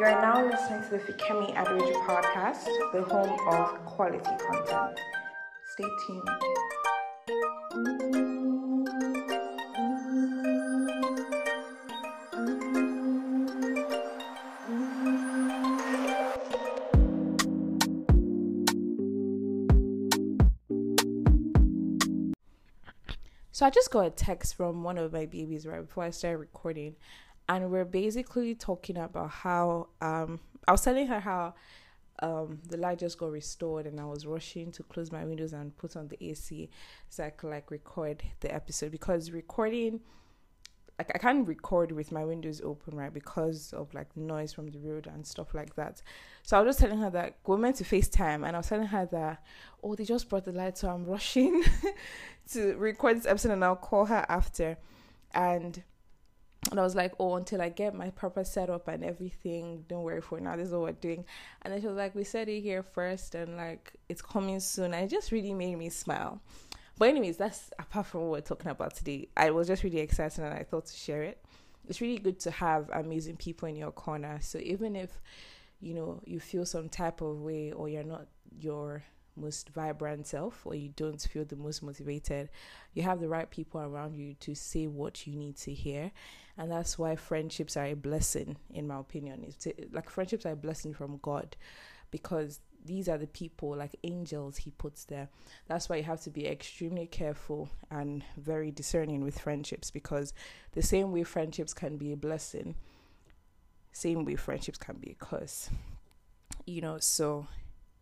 You are now listening to the Fikemi Aderoju podcast, the home of quality content. Stay tuned. So I just got a text from one of my babies right before I started recording, and we're basically talking about how um I was telling her how um the light just got restored and I was rushing to close my windows and put on the AC so I could like record the episode because recording like I can't record with my windows open, right? Because of like noise from the road and stuff like that. So I was just telling her that we're meant to FaceTime and I was telling her that oh they just brought the light so I'm rushing to record this episode and I'll call her after. And and I was like, oh, until I get my proper setup and everything, don't worry for now. This is what we're doing. And then she was like, we said it here first, and like it's coming soon. And it just really made me smile. But anyways, that's apart from what we're talking about today. I was just really excited and I thought to share it. It's really good to have amazing people in your corner. So even if you know you feel some type of way or you're not your most vibrant self or you don't feel the most motivated, you have the right people around you to say what you need to hear. And that's why friendships are a blessing, in my opinion. It's like friendships are a blessing from God because these are the people like angels he puts there that's why you have to be extremely careful and very discerning with friendships because the same way friendships can be a blessing same way friendships can be a curse you know so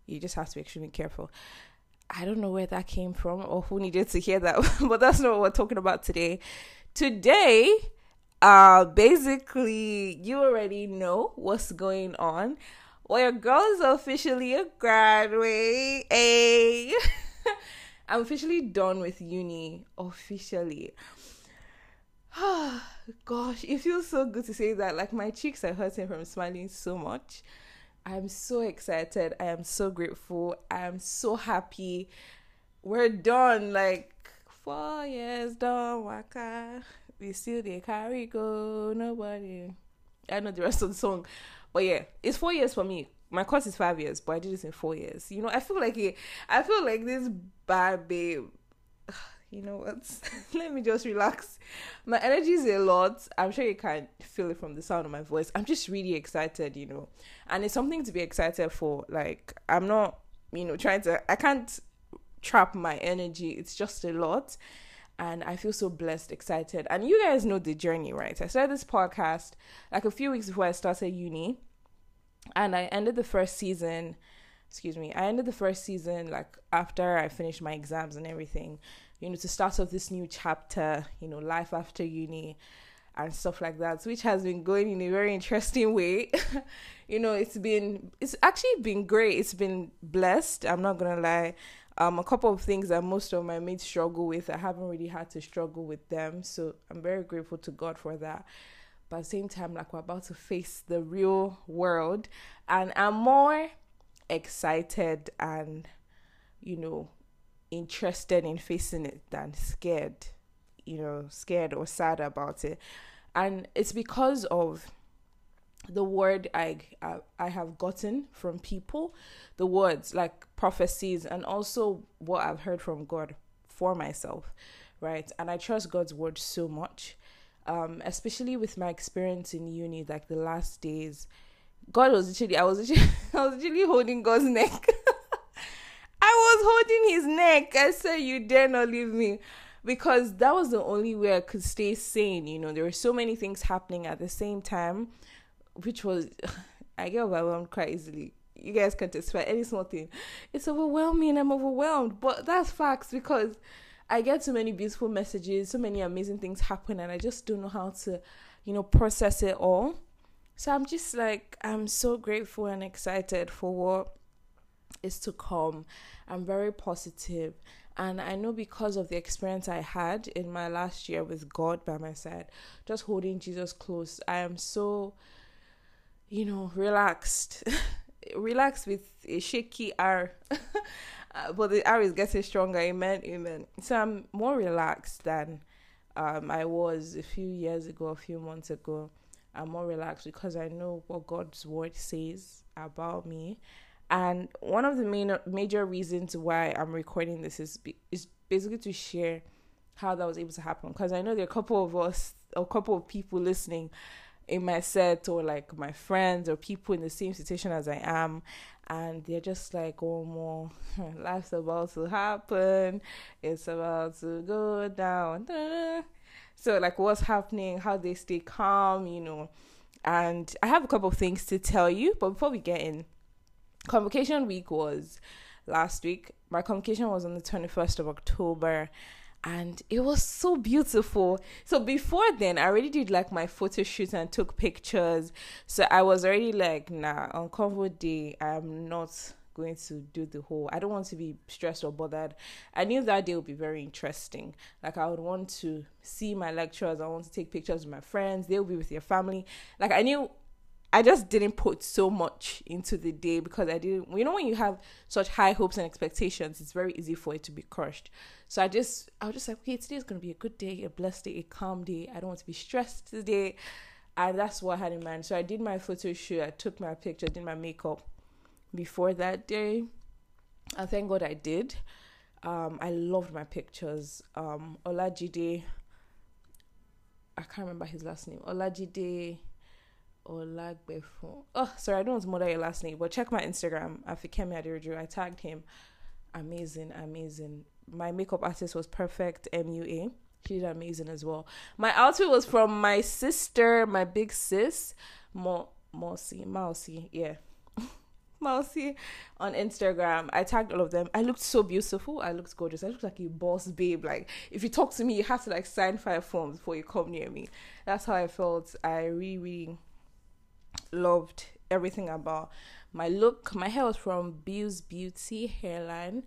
you just have to be extremely careful i don't know where that came from or who needed to hear that but that's not what we're talking about today today uh basically you already know what's going on well, your girl is officially a graduate. Hey. I'm officially done with uni. Officially. Oh gosh, it feels so good to say that. Like my cheeks are hurting from smiling so much. I'm so excited. I am so grateful. I am so happy. We're done. Like four years done. Waka. We still they carry go. Nobody. I know the rest of the song. But yeah, it's four years for me. My course is five years, but I did this in four years. You know, I feel like a, I feel like this bad babe. You know what? Let me just relax. My energy is a lot. I'm sure you can feel it from the sound of my voice. I'm just really excited, you know, and it's something to be excited for. Like I'm not, you know, trying to. I can't trap my energy. It's just a lot and I feel so blessed, excited. And you guys know the journey, right? I started this podcast like a few weeks before I started uni, and I ended the first season. Excuse me, I ended the first season like after I finished my exams and everything, you know, to start off this new chapter, you know, life after uni and stuff like that, which has been going in a very interesting way. you know, it's been it's actually been great. It's been blessed. I'm not gonna lie um, a couple of things that most of my mates struggle with, I haven't really had to struggle with them. So I'm very grateful to God for that. But at the same time, like we're about to face the real world, and I'm more excited and, you know, interested in facing it than scared, you know, scared or sad about it. And it's because of the word I, I I have gotten from people, the words like prophecies, and also what I've heard from God for myself, right? And I trust God's word so much, um, especially with my experience in uni, like the last days. God was literally, I was literally, I was literally holding God's neck. Was holding his neck. I said, "You dare not leave me." Because that was the only way I could stay sane. You know, there were so many things happening at the same time which was I get overwhelmed quite easily. You guys can testify any small thing. It's overwhelming. I'm overwhelmed, but that's facts because I get so many beautiful messages, so many amazing things happen, and I just don't know how to, you know, process it all. So I'm just like I'm so grateful and excited for what is to come. I'm very positive, and I know because of the experience I had in my last year with God by my side, just holding Jesus close, I am so you know, relaxed. relaxed with a shaky R. but the R is getting stronger. Amen. Amen. So I'm more relaxed than um, I was a few years ago, a few months ago. I'm more relaxed because I know what God's word says about me. And one of the main major reasons why I'm recording this is is basically to share how that was able to happen. Because I know there are a couple of us, a couple of people listening in my set or like my friends or people in the same situation as I am and they're just like oh more life's about to happen. It's about to go down. So like what's happening? How they stay calm you know? And I have a couple of things to tell you but before we get in convocation week was last week my convocation was on the 21st of October and it was so beautiful. So before then, I already did like my photo shoot and took pictures. So I was already like, nah, on convo day, I'm not going to do the whole. I don't want to be stressed or bothered. I knew that day would be very interesting. Like I would want to see my lecturers. I want to take pictures with my friends. They'll be with their family. Like I knew I just didn't put so much into the day because I didn't. You know, when you have such high hopes and expectations, it's very easy for it to be crushed. So I just, I was just like, okay, today is gonna be a good day, a blessed day, a calm day. I don't want to be stressed today, and that's what I had in mind. So I did my photo shoot. I took my picture, did my makeup before that day. And thank God I did. Um, I loved my pictures. Um, Olajide, I can't remember his last name. Olajide Olagbefo. Oh, sorry, I don't want to murder your last name, but check my Instagram, Afikemi Aderoju. I tagged him. Amazing, amazing. My makeup artist was perfect, MUA. She did amazing as well. My outfit was from my sister, my big sis, Mo Mousy, Mousy, yeah. Mousy on Instagram. I tagged all of them. I looked so beautiful. I looked gorgeous. I looked like a boss babe. Like if you talk to me, you have to like sign five forms before you come near me. That's how I felt. I really, really loved everything about my look. My hair was from Bill's Beauty Hairline.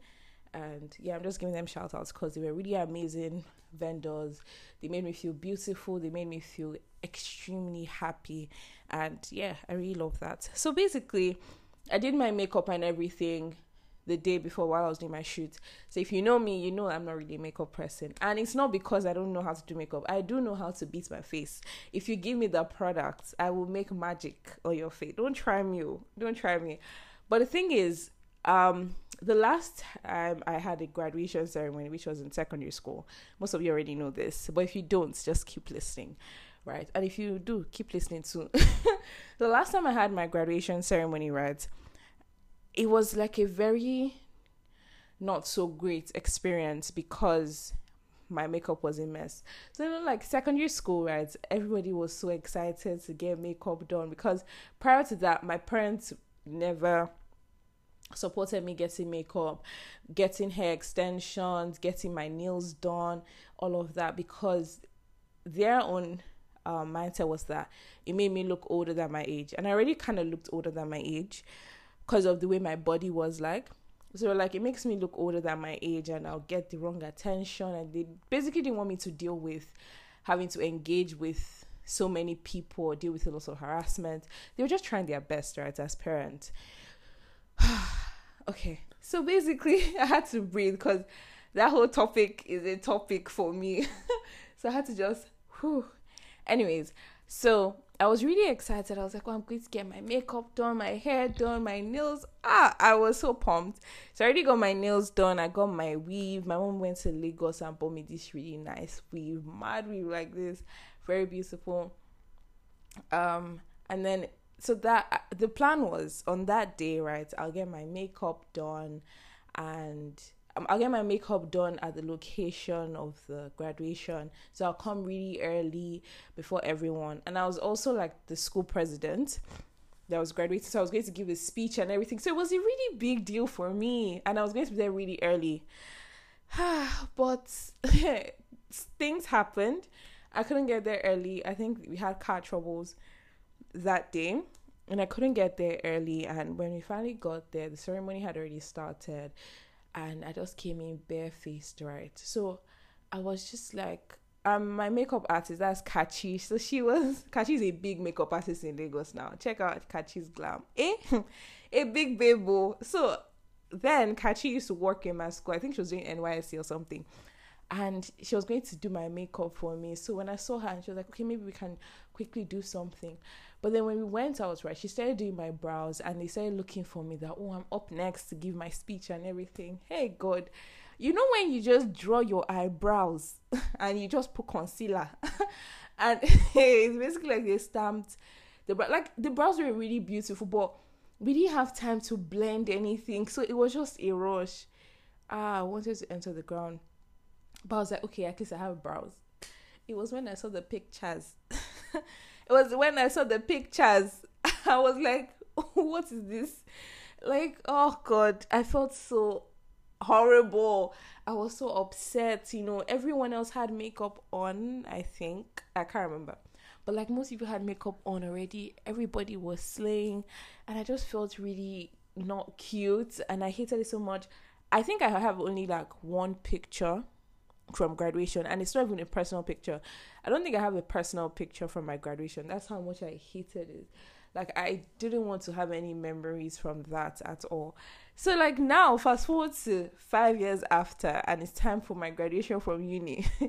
And yeah, I'm just giving them shout outs because they were really amazing vendors. They made me feel beautiful. They made me feel extremely happy. And yeah, I really love that. So basically, I did my makeup and everything the day before while I was doing my shoot. So if you know me, you know I'm not really a makeup person. And it's not because I don't know how to do makeup. I do know how to beat my face. If you give me the product, I will make magic on your face. Don't try me. Oh. Don't try me. But the thing is, um, the last time I had a graduation ceremony, which was in secondary school, most of you already know this. But if you don't, just keep listening right? And if you do, keep listening too. the last time I had my graduation ceremony, right, it was like a very not so great experience because my makeup was a mess. So, you know, like secondary school, right? Everybody was so excited to get makeup done because prior to that, my parents never supported me getting makeup, getting hair extensions, getting my nails done, all of that because their own um, mindset was that it made me look older than my age. And I already kind of looked older than my age because of the way my body was like. So like it makes me look older than my age and I'll get the wrong attention and they basically didn't want me to deal with having to engage with so many people or deal with a lot of harassment. They were just trying their best, right, as parents. okay. So basically I had to breathe because that whole topic is a topic for me. so I had to just whew. Anyways, so I was really excited. I was like, oh, I'm going to get my makeup done, my hair done, my nails. Ah, I was so pumped. So I already got my nails done. I got my weave. My mom went to Lagos and bought me this really nice weave, mad weave like this, very beautiful. Um, and then so that the plan was on that day, right? I'll get my makeup done, and Um, I'll get my makeup done at the location of the graduation. So I'll come really early before everyone. And I was also like the school president that was graduating. So I was going to give a speech and everything. So it was a really big deal for me. And I was going to be there really early. but things happened. I couldn't get there early. I think we had car troubles that day. And I couldn't get there early. And when we finally got there, the ceremony had already started and I just came in barefaced, right? So I was just like, um, my makeup artist, that's Kachi. So she was, Kachi's a big makeup artist in Lagos now. Check out Kachi's glam. Eh? a big babo. So then Kachi used to work in my school. I think she was doing NYSC or something. and she was going to do my makeup for me. So when I saw her, and she was like, "Okay, maybe we can quickly do something." But then when we went out, right, she started doing my brows, and they started looking for me that oh, I'm up next to give my speech and everything. Hey God, you know when you just draw your eyebrows and you just put concealer, and it's basically like they stamped the brow. Like the brows were really beautiful, but we didn't have time to blend anything, so it was just a rush. Ah, I wanted to enter the ground but I was like, okay, at least I have brows. It was when I saw the pictures. Was when I saw the pictures. I was like, what is this? Like, oh God, I felt so horrible. I was so upset. You know, everyone else had makeup on, I think. I can't remember. But like most people had makeup on already. Everybody was slaying. And I just felt really not cute. And I hated it so much. I think I have only like one picture from graduation and it's not even a personal picture. I don't think i have a personal picture from my graduation. That's how much i hated it. Like i didn't want to have any memories from that at all. So like now fast forward to five years after and it's time for my graduation from uni.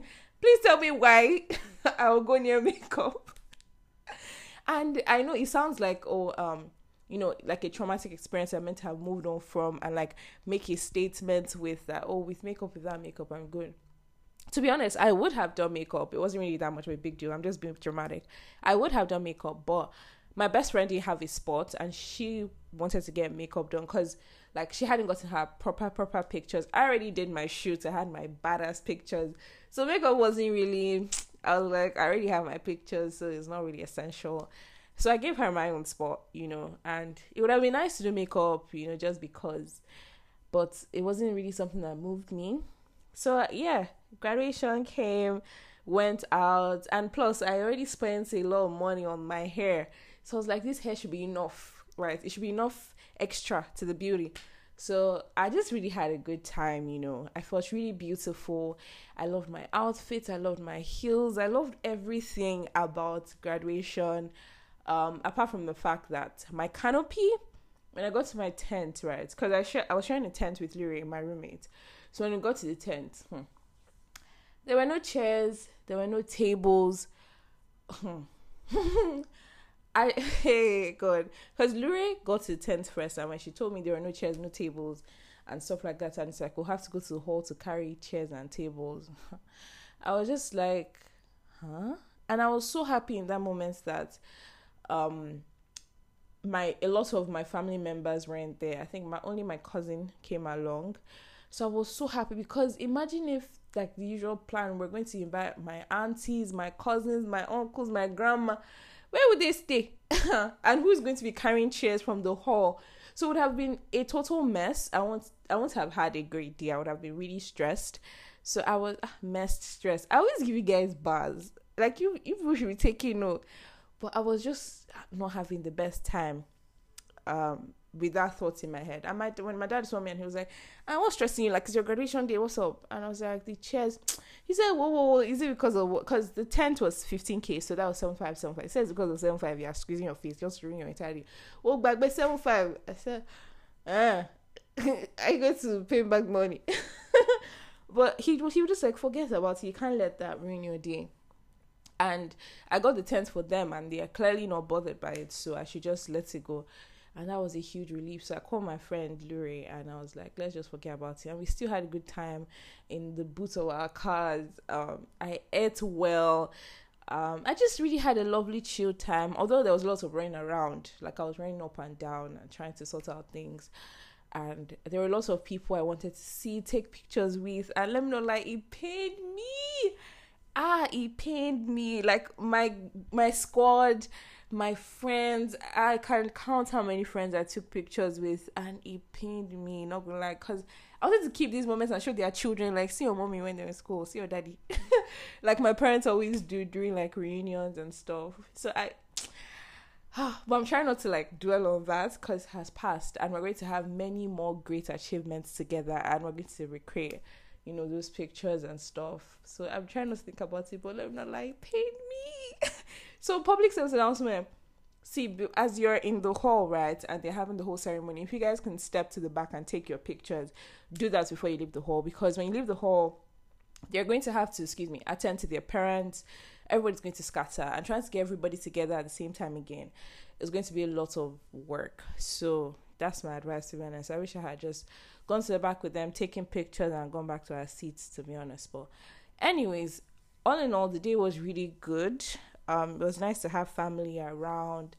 Please tell me why i will go near makeup. And i know it sounds like oh um you know, like a traumatic experience I'm meant to have moved on from and like make a statement with that, oh, with makeup, without makeup, I'm good to be honest, I would have done makeup. It wasn't really that much of a big deal. I'm just being dramatic. I would have done makeup, but my best friend didn't have a spot and she wanted to get makeup done because like she hadn't gotten her proper proper pictures. I already did my shoots. I had my badass pictures. So makeup wasn't really I was like, I already have my pictures, so it's not really essential. So I gave her my own spot, you know, and it would have been nice to do makeup, you know, just because. But it wasn't really something that moved me. So yeah, graduation came, went out, and plus I already spent a lot of money on my hair. So I was like, this hair should be enough, right? It should be enough extra to the beauty. So I just really had a good time, you know. I felt really beautiful. I loved my outfits, I loved my heels, I loved everything about graduation. Um, apart from the fact that my canopy, when I got to my tent, right? Because I sh- I was sharing a tent with Liri, my roommate. So when I got to the tent, hmm, there were no chairs, there were no tables. I hey God, because Lure got to the tent first, and when she told me there were no chairs, no tables, and stuff like that, and it's like we'll have to go to the hall to carry chairs and tables. I was just like, huh? And I was so happy in that moment that um my a lot of my family members weren't there. I think my only my cousin came along. So I was so happy because imagine if like the usual plan, we're going to invite my aunties, my cousins, my uncles, my grandma. Where would they stay? and who's going to be carrying chairs from the hall? So it would have been a total mess. I want I won't have had a great day. I would have been really stressed. So I was ah, messed stressed. I always give you guys bars. Like you you should be taking note. But I was just not having the best time. Um with that thought in my head. And my when my dad saw me and he was like, "I was stressing you, like it's your graduation day. What's up?" And I was like, "The chairs." He said, "Whoa, whoa, whoa! Is it because of what? Because the tent was 15k, so that was 75, 75. He says because of 75, you're squeezing your face, just ruining your entire day. Well, back by 75, I said, ah, I got to pay back money. but he he was just like, forget about it. You can't let that ruin your day. And I got the tent for them, and they are clearly not bothered by it, so I should just let it go and that was a huge relief. So I called my friend Luri and I was like, let's just forget about it. And we still had a good time in the boot of our cars. Um, I ate well. Um, I just really had a lovely chill time. Although there was lots of running around, like I was running up and down and trying to sort out things. And there were lots of people I wanted to see, take pictures with, and let me know, like it pained me. Ah, it pained me. Like my my squad my friends, I can't count how many friends I took pictures with, and it pained me. Not gonna lie, cause I wanted to keep these moments and show their children, like, see your mommy when they're in school, see your daddy, like my parents always do during like reunions and stuff. So I, but I'm trying not to like dwell on that because it has passed, and we're going to have many more great achievements together, and we're going to recreate, you know, those pictures and stuff. So I'm trying not to think about it, but let me not like it pained me. So public service announcement. See, as you're in the hall, right, and they're having the whole ceremony, if you guys can step to the back and take your pictures, do that before you leave the hall. Because when you leave the hall, they're going to have to, excuse me, attend to their parents. Everybody's going to scatter and trying to get everybody together at the same time again is going to be a lot of work. So that's my advice to be honest. I wish I had just gone to the back with them, taking pictures and gone back to our seats to be honest. But anyways, all in all, the day was really good. Um, it was nice to have family around,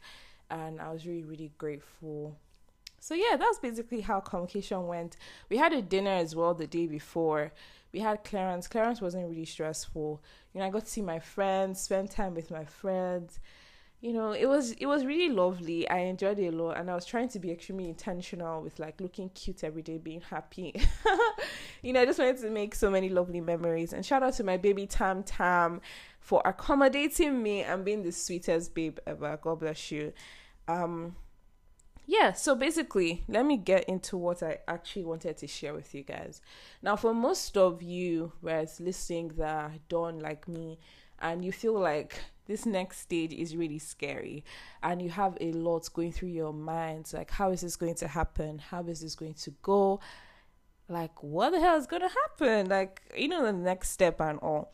and I was really, really grateful. So yeah, that's basically how convocation went. We had a dinner as well the day before. We had clearance. clearance wasn't really stressful. You know, I got to see my friends, spend time with my friends you know it was it was really lovely i enjoyed it a lot and i was trying to be extremely intentional with like looking cute every day being happy you know i just wanted to make so many lovely memories and shout out to my baby tam tam for accommodating me and being the sweetest babe ever. God bless you. Um yeah so basically let me get into what i actually wanted to share with you guys. Now for most of you whereas listening that don't like me and you feel like this next stage is really scary and you have a lot going through your mind like how is this going to happen? How is this going to go? Like what the hell is going to happen? Like you know the next step and all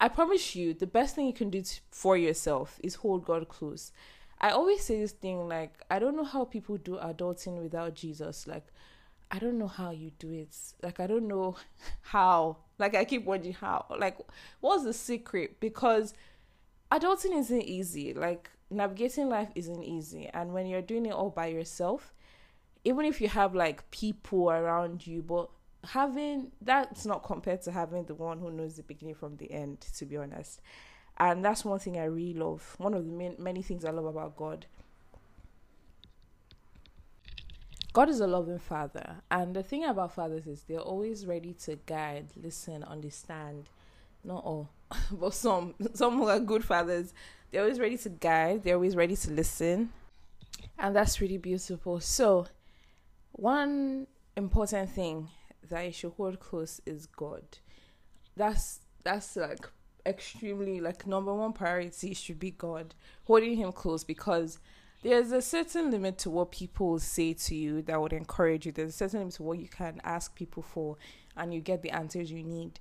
i promise you the best thing you can do for yourself is hold god close. I always say this thing like i don't know how people do adulting without jesus. Like i don't know how you do it. Like i don't know how. Like i keep wondering how. Like what's the secret? Because adulting isn't easy. Like navigating life isn't easy. And when you're doing it all by yourself, even if you have like people around you, but having that's not compared to having the one who knows the beginning from the end, to be honest. And that's one thing I really love. One of the main, many things I love about God. God is a loving father. And the thing about fathers is they're always ready to guide, listen, understand. Not all but some some who are good fathers they're always ready to guide they're always ready to listen and that's really beautiful so one important thing that you should hold close is god. That's that's like extremely like number one priority should be god holding him close because there's a certain limit to what people say to you that would encourage you. There's a certain limit to what you can ask people for and you get the answers you need.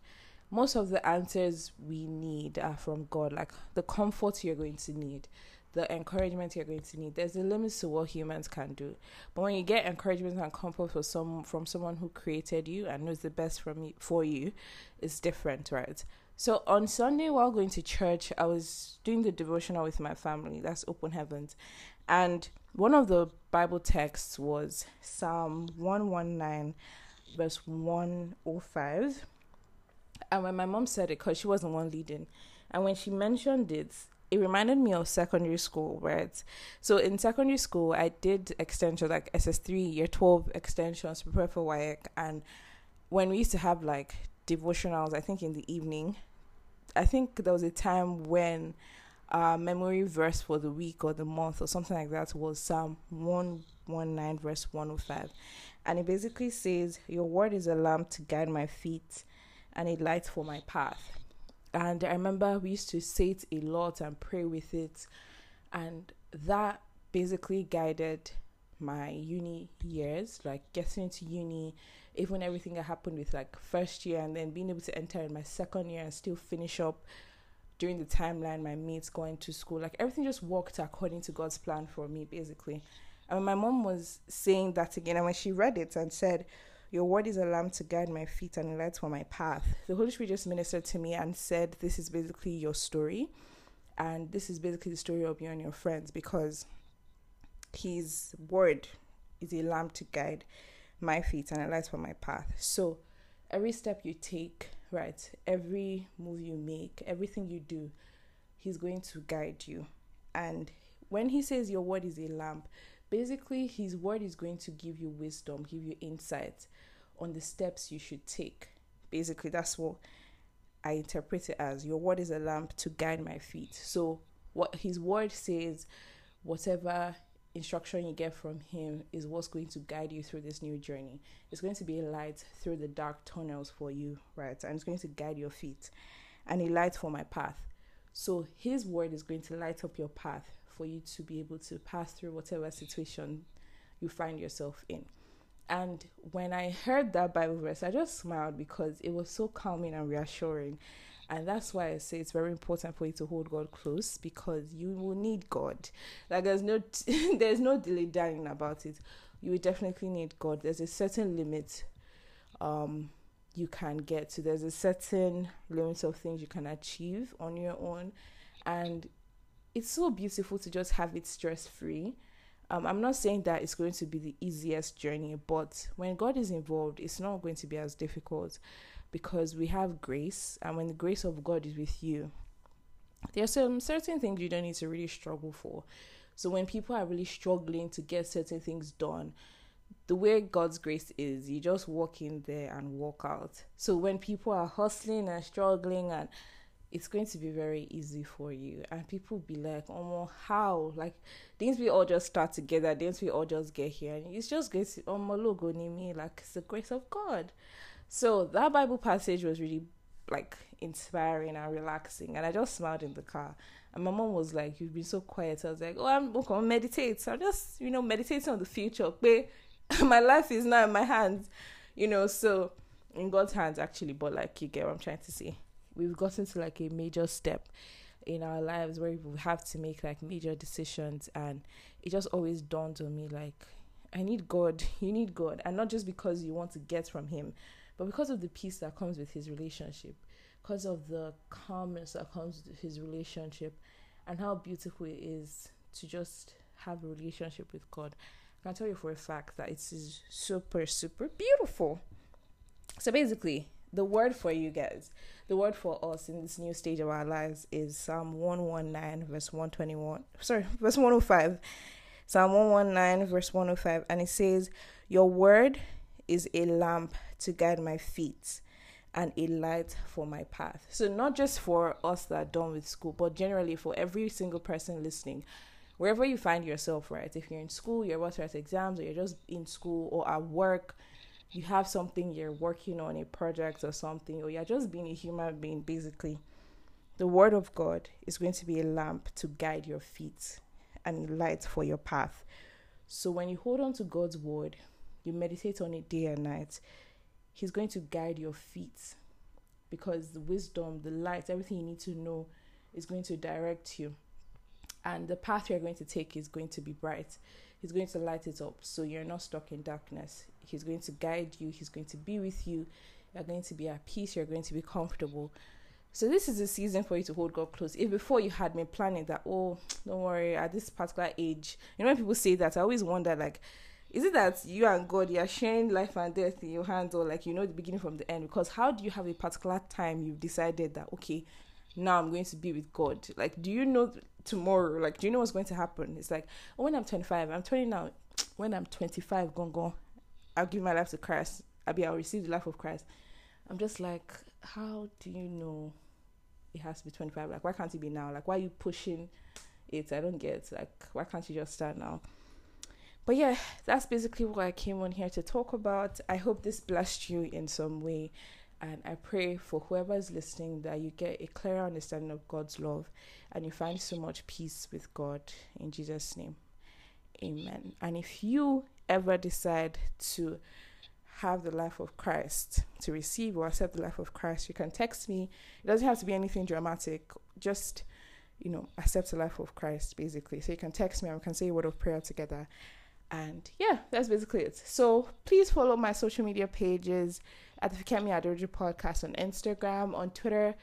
Most of the answers we need are from God, like the comfort you're going to need, the encouragement you're going to need. There's a limit to what humans can do. But when you get encouragement and comfort from some from someone who created you and knows the best from you, for you, it's different, right? So on Sunday while going to church, I was doing the devotional with my family. That's Open Heavens. And one of the Bible texts was Psalm 119 verse 105 and when my mom said it, because she wasn't one leading, and when she mentioned it, it reminded me of secondary school, right? So in secondary school, I did extension like SS3, year 12 extensions, prepare for WAEC. And when we used to have like devotionals, I think in the evening, I think there was a time when uh, memory verse for the week or the month or something like that was Psalm 119, verse 105. And it basically says, Your word is a lamp to guide my feet and a light for my path. And I remember we used to say it a lot and pray with it, and that basically guided my uni years, like getting into uni, even everything that happened with like first year and then being able to enter in my second year and still finish up during the timeline my mates going to school. Like everything just worked according to God's plan for me, basically. And my mom was saying that again, and when she read it and said, your word is a lamp to guide my feet and a light for my path. The Holy Spirit just ministered to me and said, This is basically your story. And this is basically the story of you and your friends because His word is a lamp to guide my feet and a light for my path. So, every step you take, right, every move you make, everything you do, He's going to guide you. And when He says your word is a lamp, basically His word is going to give you wisdom, give you insight on the steps you should take. Basically, that's what I interpret it as. Your word is a lamp to guide my feet. So, what his word says, whatever instruction you get from him is what's going to guide you through this new journey. It's going to be a light through the dark tunnels for you, right? And it's going to guide your feet and a light for my path. So his word is going to light up your path for you to be able to pass through whatever situation you find yourself in. And when I heard that Bible verse, I just smiled because it was so calming and reassuring. And that's why I say it's very important for you to hold God close because you will need God. Like there's no there's no delay dying about it. You will definitely need God. There's a certain limit um you can get to. There's a certain limit of things you can achieve on your own. And it's so beautiful to just have it stress free um, I'm not saying that it's going to be the easiest journey, but when God is involved, it's not going to be as difficult because we have grace, and when the grace of God is with you, there are some certain things you don't need to really struggle for. So when people are really struggling to get certain things done, the way God's grace is, you just walk in there and walk out. So when people are hustling and struggling and it's going to be very easy for you. And people be like, oh, how? Like, didn't we all just start together? Didn't we all just get here? And it's just great. Oh, my logo, me, like, it's the grace of God. So that Bible passage was really like inspiring and relaxing. And I just smiled in the car. And my mom was like, You've been so quiet. I was like, Oh, I'm going to meditate. So I'm just, you know, meditating on the future. But my life is now in my hands, you know, so in God's hands, actually. But like, you get what I'm trying to say we've gotten to like a major step in our lives where we have to make like major decisions and it just always dawns on me like I need God, you need God, and not just because you want to get from him, but because of the peace that comes with his relationship, because of the calmness that comes with his relationship and how beautiful it is to just have a relationship with God. I can tell you for a fact that it is super, super beautiful. So basically, the word for you guys, the word for us in this new stage of our lives is Psalm 119, verse 121. Sorry, verse 105. Psalm 119, verse 105. And it says, Your word is a lamp to guide my feet and a light for my path. So, not just for us that are done with school, but generally for every single person listening, wherever you find yourself, right? If you're in school, you're about to write exams, or you're just in school or at work, you have something you're working on, a project or something, or you're just being a human being, basically, the Word of God is going to be a lamp to guide your feet and a light for your path. So when you hold on to God's Word, you meditate on it day and night, He's going to guide your feet because the wisdom, the light, everything you need to know is going to direct you. And the path you're going to take is going to be bright. He's going to light it up so you're not stuck in darkness. He's going to guide you, He's going to be with you. You're going to be at peace, you're going to be comfortable. So this is a season for you to hold God close. If before you had been planning that, oh, don't worry, at this particular age, you know when people say that, I always wonder like, is it that you and God you are sharing life and death in your hands, or like you know the beginning from the end? Because how do you have a particular time you've decided that okay, now I'm going to be with God? Like, do you know tomorrow? Like, do you know what's going to happen? It's like, oh, when I'm 25, I'm 20 now. When I'm 25, gone, gone, I'll give my life to Christ. I'll be, I'll receive the life of Christ. I'm just like, how do you know it has to be 25? Like, why can't it be now? Like, why are you pushing it? I don't get. Like, why can't you just start now? But yeah, that's basically what I came on here to talk about. I hope this blessed you in some way. And I pray for whoever is listening that you get a clearer understanding of God's love and you find so much peace with God. In Jesus' name, amen. And if you ever decide to have the life of Christ, to receive or accept the life of Christ, you can text me. It doesn't have to be anything dramatic, just, you know, accept the life of Christ, basically. So you can text me and we can say a word of prayer together. And yeah, that's basically it. So please follow my social media pages at the Fikemi Aderoju podcast on Instagram, on Twitter,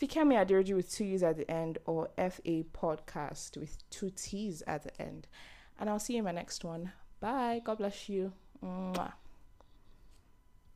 Fikemi Aderoju with two U's at the end, or FA podcast with two T's at the end. And I'll see you in my next one. Bye. God bless you. Mwah.